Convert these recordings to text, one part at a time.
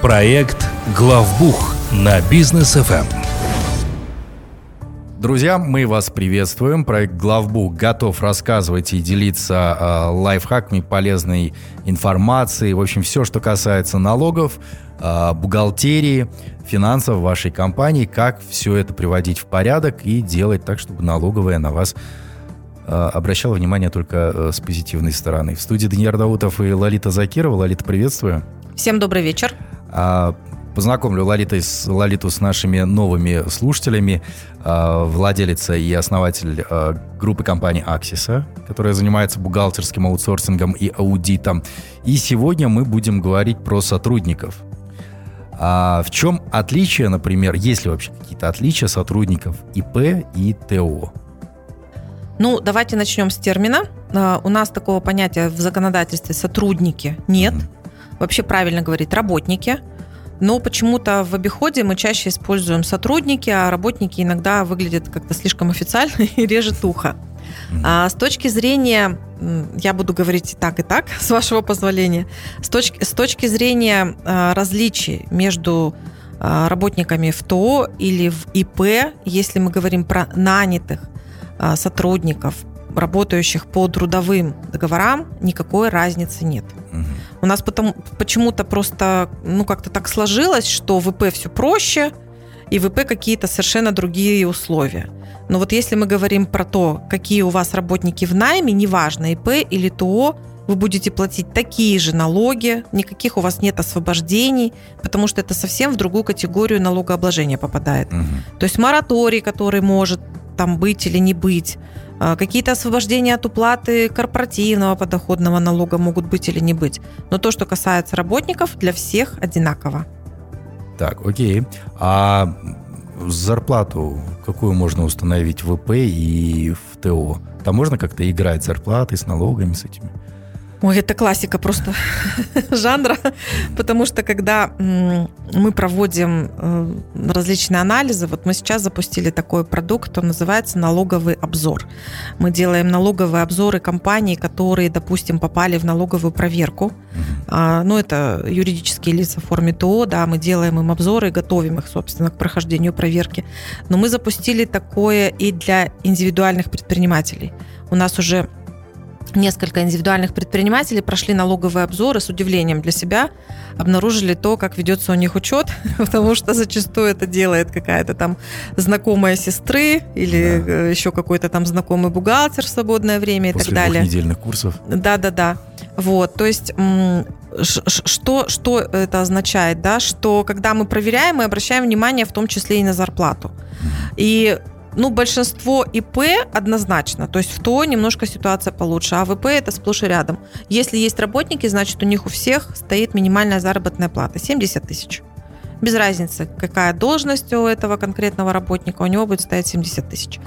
Проект «Главбух» на бизнес ФМ. Друзья, мы вас приветствуем. Проект «Главбух» готов рассказывать и делиться э, лайфхаками, полезной информацией. В общем, все, что касается налогов, э, бухгалтерии, финансов вашей компании, как все это приводить в порядок и делать так, чтобы налоговая на вас э, обращала внимание только э, с позитивной стороны. В студии Даниил Даутов и Лолита Закирова. Лолита, приветствую. Всем добрый вечер. А, познакомлю Лолитой с, Лолиту с нашими новыми слушателями. А, владелица и основатель а, группы компании Аксиса, которая занимается бухгалтерским аутсорсингом и аудитом. И сегодня мы будем говорить про сотрудников. А в чем отличие, например, есть ли вообще какие-то отличия сотрудников ИП и ТО? Ну, давайте начнем с термина. У нас такого понятия в законодательстве сотрудники нет. Mm-hmm вообще правильно говорить работники. Но почему-то в обиходе мы чаще используем сотрудники, а работники иногда выглядят как-то слишком официально и режет ухо. А с точки зрения, я буду говорить и так, и так, с вашего позволения, с точки, с точки зрения а, различий между а, работниками в ТО или в ИП, если мы говорим про нанятых а, сотрудников, работающих по трудовым договорам, никакой разницы нет. У нас потом почему-то просто, ну, как-то так сложилось, что в ИП все проще, и в ИП какие-то совершенно другие условия. Но вот если мы говорим про то, какие у вас работники в найме, неважно, ИП или ТО, вы будете платить такие же налоги, никаких у вас нет освобождений, потому что это совсем в другую категорию налогообложения попадает. Угу. То есть мораторий, который может там быть или не быть, а, какие-то освобождения от уплаты корпоративного подоходного налога могут быть или не быть. Но то, что касается работников, для всех одинаково. Так, окей. А зарплату какую можно установить в ИП и в ТО? Там можно как-то играть зарплаты с налогами, с этими? Ой, это классика просто жанра, потому что когда мы проводим э, различные анализы, вот мы сейчас запустили такой продукт, он называется налоговый обзор. Мы делаем налоговые обзоры компаний, которые, допустим, попали в налоговую проверку. А, ну, это юридические лица в форме ТО, да, мы делаем им обзоры и готовим их, собственно, к прохождению проверки. Но мы запустили такое и для индивидуальных предпринимателей. У нас уже несколько индивидуальных предпринимателей прошли налоговые обзоры с удивлением для себя, обнаружили то, как ведется у них учет, потому что зачастую это делает какая-то там знакомая сестры или да. Э, еще какой-то там знакомый бухгалтер в свободное время После и так далее. недельных курсов. Да-да-да. Вот, то есть что, что это означает, да, что когда мы проверяем, мы обращаем внимание в том числе и на зарплату. И ну, большинство ИП однозначно. То есть в ТО немножко ситуация получше, а в ИП это сплошь и рядом. Если есть работники, значит, у них у всех стоит минимальная заработная плата 70 тысяч. Без разницы, какая должность у этого конкретного работника, у него будет стоять 70 тысяч.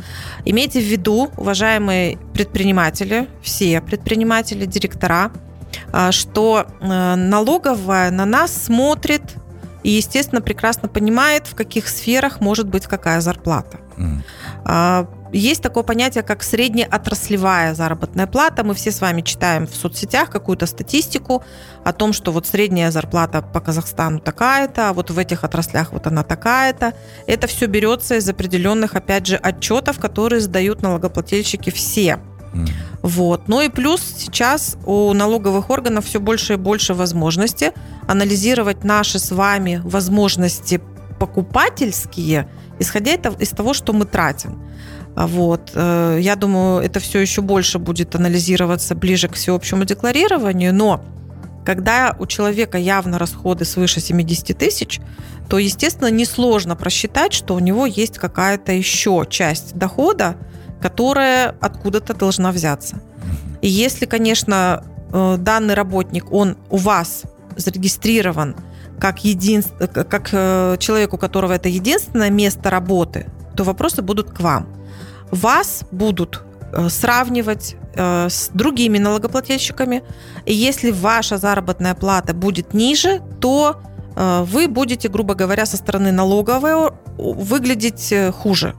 Имейте в виду, уважаемые предприниматели, все предприниматели, директора, а, что э, налоговая на нас смотрит и, естественно, прекрасно понимает, в каких сферах может быть какая зарплата. Mm. Есть такое понятие, как среднеотраслевая заработная плата. Мы все с вами читаем в соцсетях какую-то статистику о том, что вот средняя зарплата по Казахстану такая-то, а вот в этих отраслях вот она такая-то. Это все берется из определенных, опять же, отчетов, которые сдают налогоплательщики все. Вот. Ну и плюс сейчас у налоговых органов все больше и больше возможности анализировать наши с вами возможности покупательские, исходя из того, что мы тратим. А вот. Э, я думаю, это все еще больше будет анализироваться ближе к всеобщему декларированию, но когда у человека явно расходы свыше 70 тысяч, то, естественно, несложно просчитать, что у него есть какая-то еще часть дохода, которая откуда-то должна взяться. И если, конечно, э, данный работник, он у вас зарегистрирован как, един... как э, человек, у которого это единственное место работы, то вопросы будут к вам. Вас будут э, сравнивать с другими налогоплательщиками. И если ваша заработная плата будет ниже, то вы будете, грубо говоря, со стороны налоговой выглядеть хуже.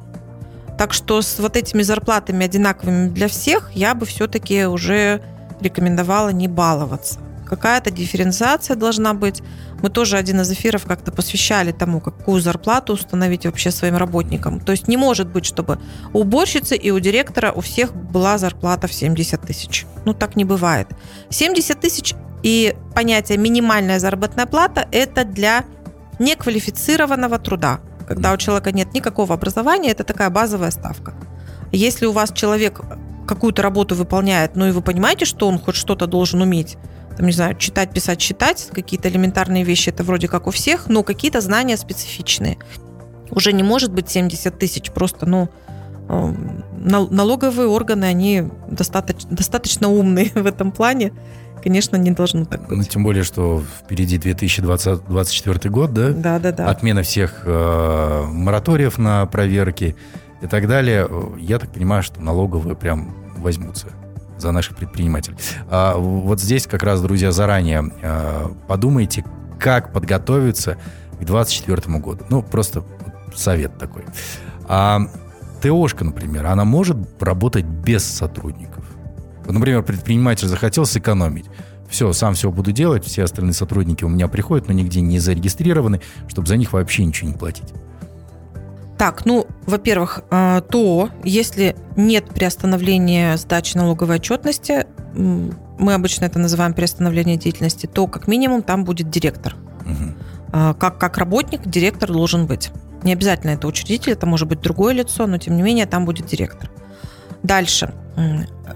Так что с вот этими зарплатами одинаковыми для всех я бы все-таки уже рекомендовала не баловаться. Какая-то дифференциация должна быть. Мы тоже один из эфиров как-то посвящали тому, какую зарплату установить вообще своим работникам. То есть не может быть, чтобы у уборщицы и у директора у всех была зарплата в 70 тысяч. Ну, так не бывает. 70 тысяч и понятие минимальная заработная плата – это для неквалифицированного труда. Когда у человека нет никакого образования, это такая базовая ставка. Если у вас человек какую-то работу выполняет, ну и вы понимаете, что он хоть что-то должен уметь, там, не знаю, читать, писать, считать, какие-то элементарные вещи, это вроде как у всех, но какие-то знания специфичные. Уже не может быть 70 тысяч, просто, ну, эм, налоговые органы, они достаточно, достаточно умные в этом плане. Конечно, не должно так быть. Ну, тем более, что впереди 2024 год, да? Да, да, да. Отмена всех э, мораториев на проверки и так далее. Я так понимаю, что налоговые прям возьмутся за наших предпринимателей. А вот здесь как раз, друзья, заранее э, подумайте, как подготовиться к 2024 году. Ну, просто совет такой. А ТОшка, например, она может работать без сотрудников? Вот, например, предприниматель захотел сэкономить. Все, сам все буду делать, все остальные сотрудники у меня приходят, но нигде не зарегистрированы, чтобы за них вообще ничего не платить. Так, ну, во-первых, э, то, если нет приостановления сдачи налоговой отчетности, мы обычно это называем приостановление деятельности, то как минимум там будет директор. Угу. Как, как работник директор должен быть. Не обязательно это учредитель, это может быть другое лицо, но тем не менее там будет директор. Дальше.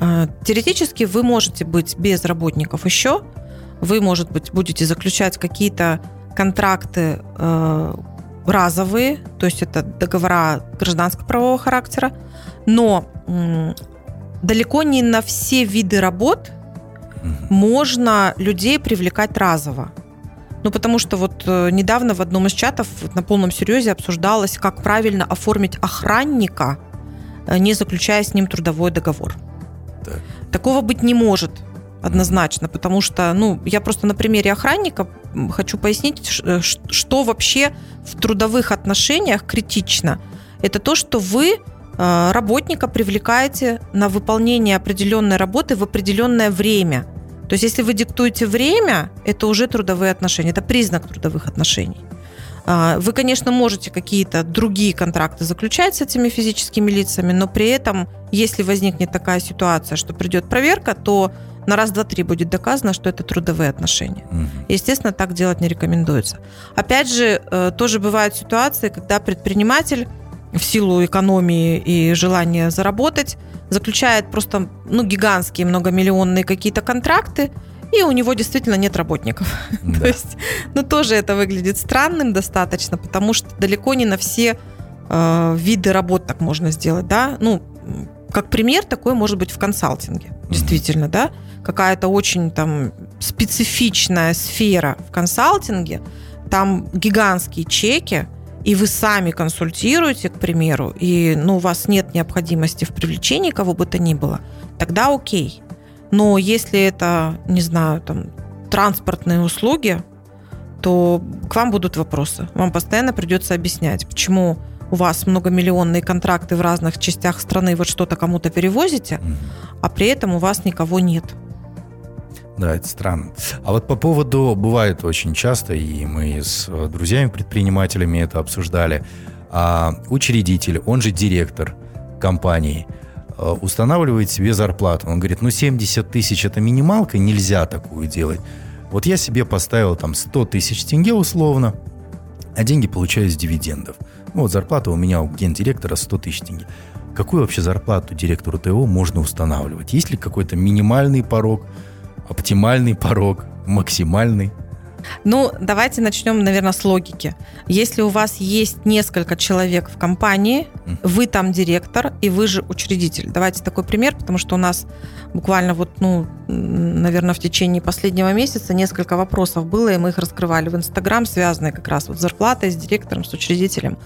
Э, теоретически вы можете быть без работников еще, вы, может быть, будете заключать какие-то контракты разовые, то есть это договора гражданско-правового характера, но далеко не на все виды работ можно людей привлекать разово. Ну, потому что вот э, недавно в одном из чатов на полном серьезе обсуждалось, как правильно оформить охранника, э, не заключая с ним трудовой договор. Так. Такого быть не может однозначно, потому что, ну, я просто на примере охранника хочу пояснить, э, что вообще в трудовых отношениях критично. Это то, что вы э, работника привлекаете на выполнение определенной работы в определенное время. То есть, если вы диктуете время, это уже трудовые отношения, это признак трудовых отношений. А, вы, конечно, можете какие-то другие контракты заключать с этими физическими лицами, но при этом, если возникнет такая ситуация, что придет проверка, то на раз, два, три будет доказано, что это трудовые отношения. Угу. Естественно, так делать не рекомендуется. Опять же, э, тоже бывают ситуации, когда предприниматель в силу экономии и желания заработать заключает просто ну, гигантские многомиллионные какие-то контракты, и у него действительно нет работников. Да. То есть, ну, тоже это выглядит странным достаточно, потому что далеко не на все э, виды работ так можно сделать, да. Ну, как пример, такой может быть в консалтинге, действительно, mm-hmm. да какая-то очень там специфичная сфера в консалтинге, там гигантские чеки, и вы сами консультируете, к примеру, и ну, у вас нет необходимости в привлечении кого бы то ни было, тогда окей. Но если это, не знаю, там, транспортные услуги, то к вам будут вопросы. Вам постоянно придется объяснять, почему у вас многомиллионные контракты в разных частях страны, вы что-то кому-то перевозите, а при этом у вас никого нет. Да, это странно. А вот по поводу, бывает очень часто, и мы с э, друзьями-предпринимателями это обсуждали, а учредитель, он же директор компании, устанавливает себе зарплату. Он говорит, ну 70 тысяч это минималка, нельзя такую делать. Вот я себе поставил там 100 тысяч тенге условно, а деньги получаю из дивидендов. Ну, вот зарплата у меня у гендиректора 100 тысяч тенге. Какую вообще зарплату директору ТО можно устанавливать? Есть ли какой-то минимальный порог – оптимальный порог, максимальный? Ну, давайте начнем, наверное, с логики. Если у вас есть несколько человек в компании, вы там директор, и вы же учредитель. Давайте такой пример, потому что у нас буквально вот, ну, наверное, в течение последнего месяца несколько вопросов было, и мы их раскрывали в Инстаграм, связанные как раз вот с зарплатой, с директором, с учредителем.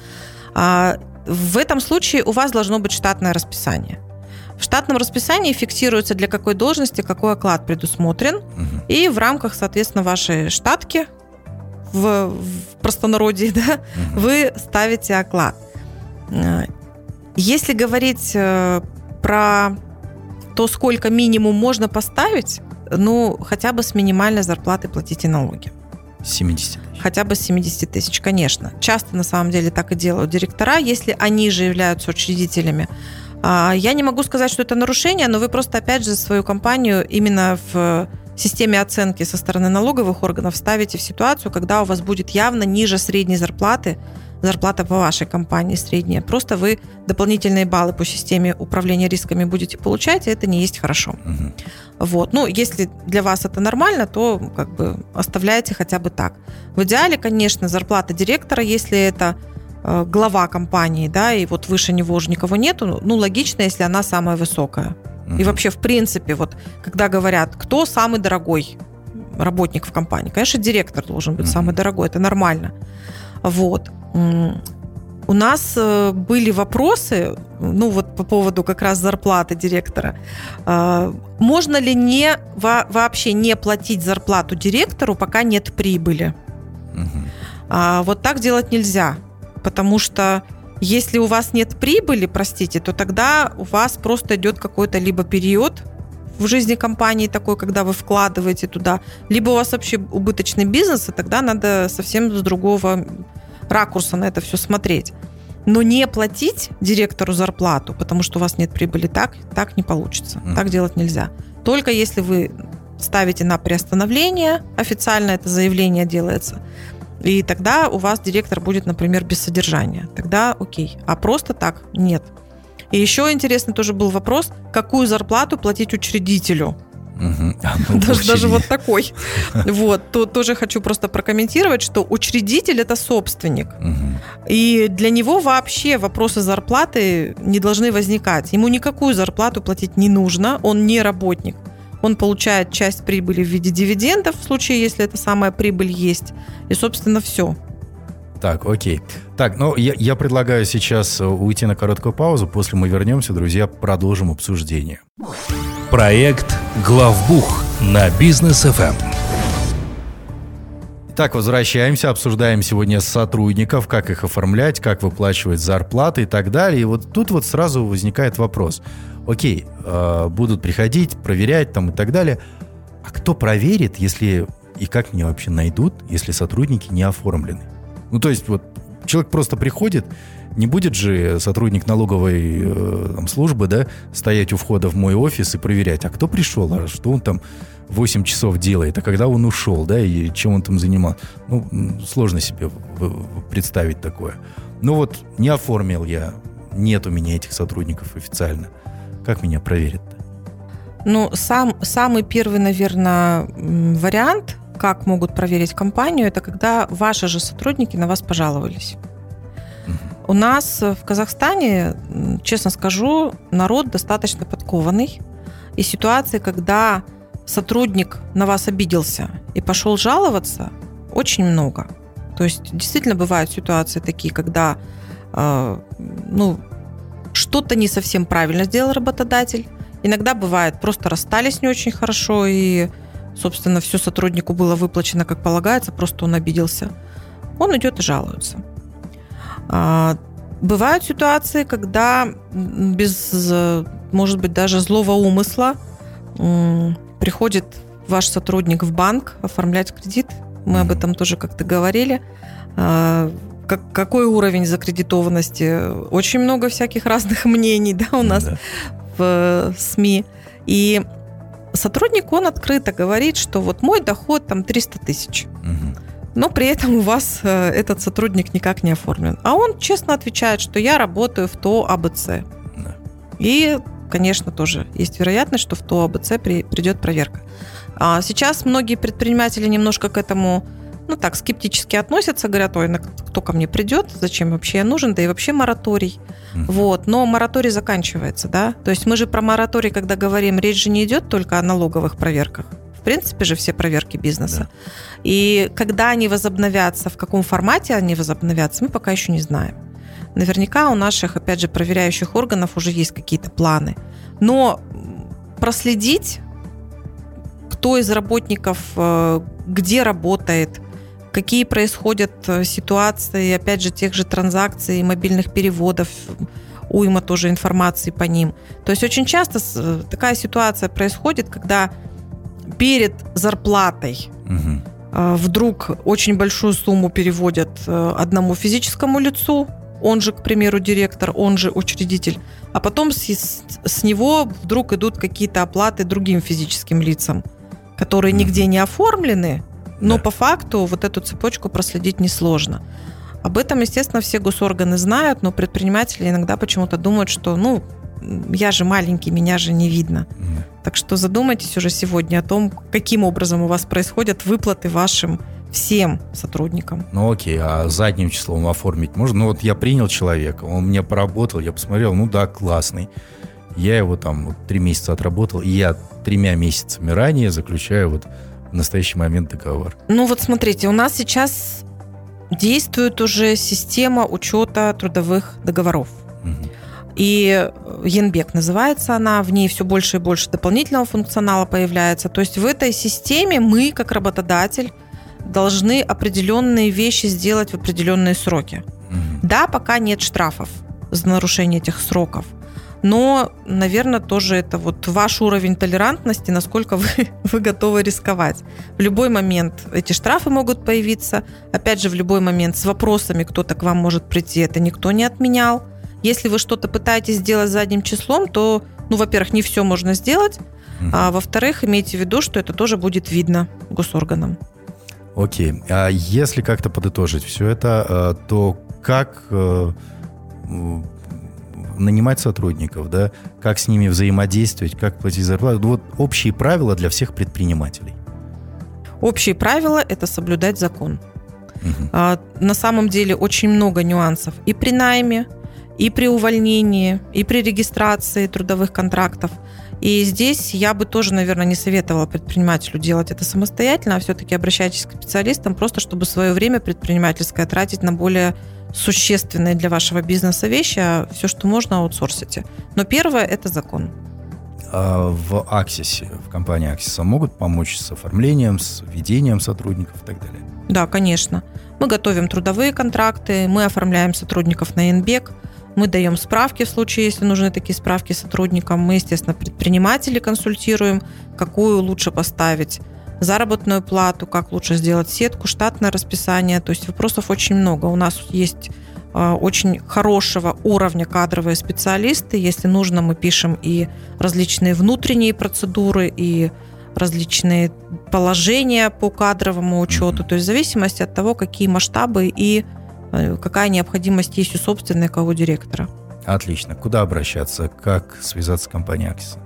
А в этом случае у вас должно быть штатное расписание. В штатном расписании фиксируется, для какой должности какой оклад предусмотрен. Угу. И в рамках, соответственно, вашей штатки в, в простонародье да, угу. вы ставите оклад. Э, если говорить э, про то, сколько минимум можно поставить, ну, хотя бы с минимальной зарплаты платите налоги. 70 тысяч. Хотя бы с 70 тысяч, конечно. Часто на самом деле так и делают директора, если они же являются учредителями. А, я не могу сказать, что это нарушение, но вы просто опять же свою компанию именно в системе оценки со стороны налоговых органов ставите в ситуацию, когда у вас будет явно ниже средней зарплаты, зарплата по вашей компании средняя. Просто вы дополнительные баллы по системе управления рисками будете получать, и это не есть хорошо. Угу. Вот. Ну, если для вас это нормально, то как бы оставляйте хотя бы так. В идеале, конечно, зарплата директора, если это глава компании, да, и вот выше него уже никого нету, ну, логично, если она самая высокая. И вообще, в принципе, вот когда говорят, кто самый дорогой работник в компании, конечно, директор должен быть самый дорогой, это нормально. Вот. У нас э, были вопросы, ну вот по поводу как раз зарплаты директора. А, можно ли не вообще не платить зарплату директору, пока нет прибыли? Угу. Вот так делать нельзя, потому что если у вас нет прибыли, простите, то тогда у вас просто идет какой-то либо период в жизни компании такой, когда вы вкладываете туда, либо у вас вообще убыточный бизнес, и тогда надо совсем с другого ракурса на это все смотреть. Но не платить директору зарплату, потому что у вас нет прибыли, так, так не получится. Mm. Так делать нельзя. Только если вы ставите на приостановление, официально это заявление делается, и тогда у вас директор будет, например, без содержания. Тогда окей. А просто так нет. И еще интересный тоже был вопрос, какую зарплату платить учредителю Угу. Даже, даже вот такой. Вот. То, тоже хочу просто прокомментировать, что учредитель это собственник. Угу. И для него вообще вопросы зарплаты не должны возникать. Ему никакую зарплату платить не нужно, он не работник. Он получает часть прибыли в виде дивидендов, в случае, если это самая прибыль есть. И, собственно, все. Так, окей. Так, ну я, я предлагаю сейчас уйти на короткую паузу. После мы вернемся, друзья, продолжим обсуждение. Проект «Главбух» на бизнес FM. Так, возвращаемся, обсуждаем сегодня сотрудников, как их оформлять, как выплачивать зарплаты и так далее. И вот тут вот сразу возникает вопрос. Окей, э, будут приходить, проверять там и так далее. А кто проверит, если и как меня вообще найдут, если сотрудники не оформлены? Ну, то есть вот человек просто приходит, не будет же сотрудник налоговой э, там, службы, да, стоять у входа в мой офис и проверять, а кто пришел, а что он там 8 часов делает, а когда он ушел, да, и чем он там занимался. Ну, сложно себе представить такое. Ну вот, не оформил я, нет у меня этих сотрудников официально. Как меня проверят-то? Ну, сам, самый первый, наверное, вариант, как могут проверить компанию, это когда ваши же сотрудники на вас пожаловались. У нас в Казахстане, честно скажу, народ достаточно подкованный. И ситуации, когда сотрудник на вас обиделся и пошел жаловаться, очень много. То есть действительно бывают ситуации такие, когда э, ну, что-то не совсем правильно сделал работодатель. Иногда бывает, просто расстались не очень хорошо, и, собственно, все сотруднику было выплачено как полагается, просто он обиделся. Он идет и жалуется. А, бывают ситуации, когда без, может быть, даже злого умысла приходит ваш сотрудник в банк оформлять кредит. Мы об этом тоже как-то говорили. А, как, какой уровень закредитованности? Очень много всяких разных мнений да, у нас да. в СМИ. И сотрудник, он открыто говорит, что вот мой доход там 300 тысяч. Угу но при этом у вас э, этот сотрудник никак не оформлен. А он честно отвечает, что я работаю в ТО АБЦ. Да. И, конечно, тоже есть вероятность, что в ТО АБЦ при, придет проверка. А сейчас многие предприниматели немножко к этому ну так, скептически относятся, говорят, ой, кто ко мне придет, зачем вообще я нужен, да и вообще мораторий. Mm-hmm. Вот, но мораторий заканчивается, да, то есть мы же про мораторий, когда говорим, речь же не идет только о налоговых проверках, в принципе же все проверки бизнеса. Да. И когда они возобновятся, в каком формате они возобновятся, мы пока еще не знаем. Наверняка у наших, опять же, проверяющих органов уже есть какие-то планы. Но проследить, кто из работников э, где работает, какие происходят э, ситуации, опять же, тех же транзакций, мобильных переводов, уйма тоже информации по ним. То есть очень часто э, такая ситуация происходит, когда перед зарплатой угу. вдруг очень большую сумму переводят э, одному физическому лицу, он же, к примеру, директор, он же учредитель, а потом с, с него вдруг идут какие-то оплаты другим физическим лицам, которые нигде не оформлены, но да. по факту вот эту цепочку проследить несложно. Об этом, естественно, все госорганы знают, но предприниматели иногда почему-то думают, что, ну, я же маленький, меня же не видно. Mm. Так что задумайтесь уже сегодня о том, каким образом у вас происходят выплаты вашим всем сотрудникам. Ну окей, а задним числом оформить можно? Ну вот я принял человека, он мне поработал, я посмотрел, ну да, классный. Я его там вот, три месяца отработал, и я тремя месяцами ранее заключаю вот в настоящий момент договор. Ну вот смотрите, у нас сейчас действует уже система учета трудовых договоров. И Янбек называется она, в ней все больше и больше дополнительного функционала появляется. То есть в этой системе мы, как работодатель, должны определенные вещи сделать в определенные сроки. Угу. Да, пока нет штрафов за нарушение этих сроков – но, наверное, тоже это вот ваш уровень толерантности, насколько вы, вы готовы рисковать. В любой момент эти штрафы могут появиться. Опять же, в любой момент с вопросами кто-то к вам может прийти. Это никто не отменял. Если вы что-то пытаетесь сделать задним числом, то, ну, во-первых, не все можно сделать, а во-вторых, имейте в виду, что это тоже будет видно госорганам. Окей. А если как-то подытожить все это, э, то как э, нанимать сотрудников, да, как с ними взаимодействовать, как платить зарплату. Вот общие правила для всех предпринимателей. Общие правила – это соблюдать закон. Угу. А, на самом деле очень много нюансов и при найме, и при увольнении, и при регистрации трудовых контрактов. И здесь я бы тоже, наверное, не советовала предпринимателю делать это самостоятельно, а все-таки обращайтесь к специалистам, просто чтобы свое время предпринимательское тратить на более существенные для вашего бизнеса вещи, а все, что можно, аутсорсите. Но первое – это закон. А в Аксисе, в компании Аксиса могут помочь с оформлением, с ведением сотрудников и так далее? Да, конечно. Мы готовим трудовые контракты, мы оформляем сотрудников на НБЕК, мы даем справки в случае, если нужны такие справки сотрудникам. Мы, естественно, предпринимателей консультируем, какую лучше поставить заработную плату, как лучше сделать сетку, штатное расписание. То есть вопросов очень много. У нас есть а, очень хорошего уровня кадровые специалисты. Если нужно, мы пишем и различные внутренние процедуры, и различные положения по кадровому учету. То есть в зависимости от того, какие масштабы и какая необходимость есть у собственника, у директора. Отлично. Куда обращаться? Как связаться с компанией Аксис?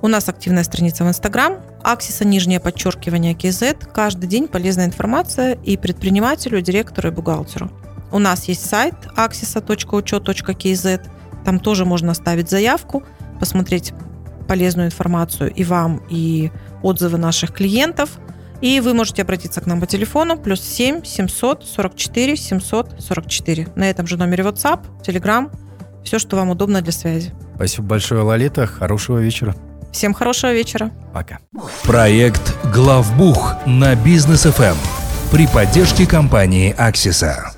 У нас активная страница в Инстаграм, Аксиса, нижнее подчеркивание KZ. Каждый день полезная информация и предпринимателю, директору, и бухгалтеру. У нас есть сайт axisa.учет.kz. Там тоже можно оставить заявку, посмотреть полезную информацию и вам, и отзывы наших клиентов. И вы можете обратиться к нам по телефону плюс 7 744 744. На этом же номере WhatsApp, Telegram, все, что вам удобно для связи. Спасибо большое, Лолита. Хорошего вечера. Всем хорошего вечера. Пока. Проект «Главбух» на бизнес ФМ при поддержке компании «Аксиса».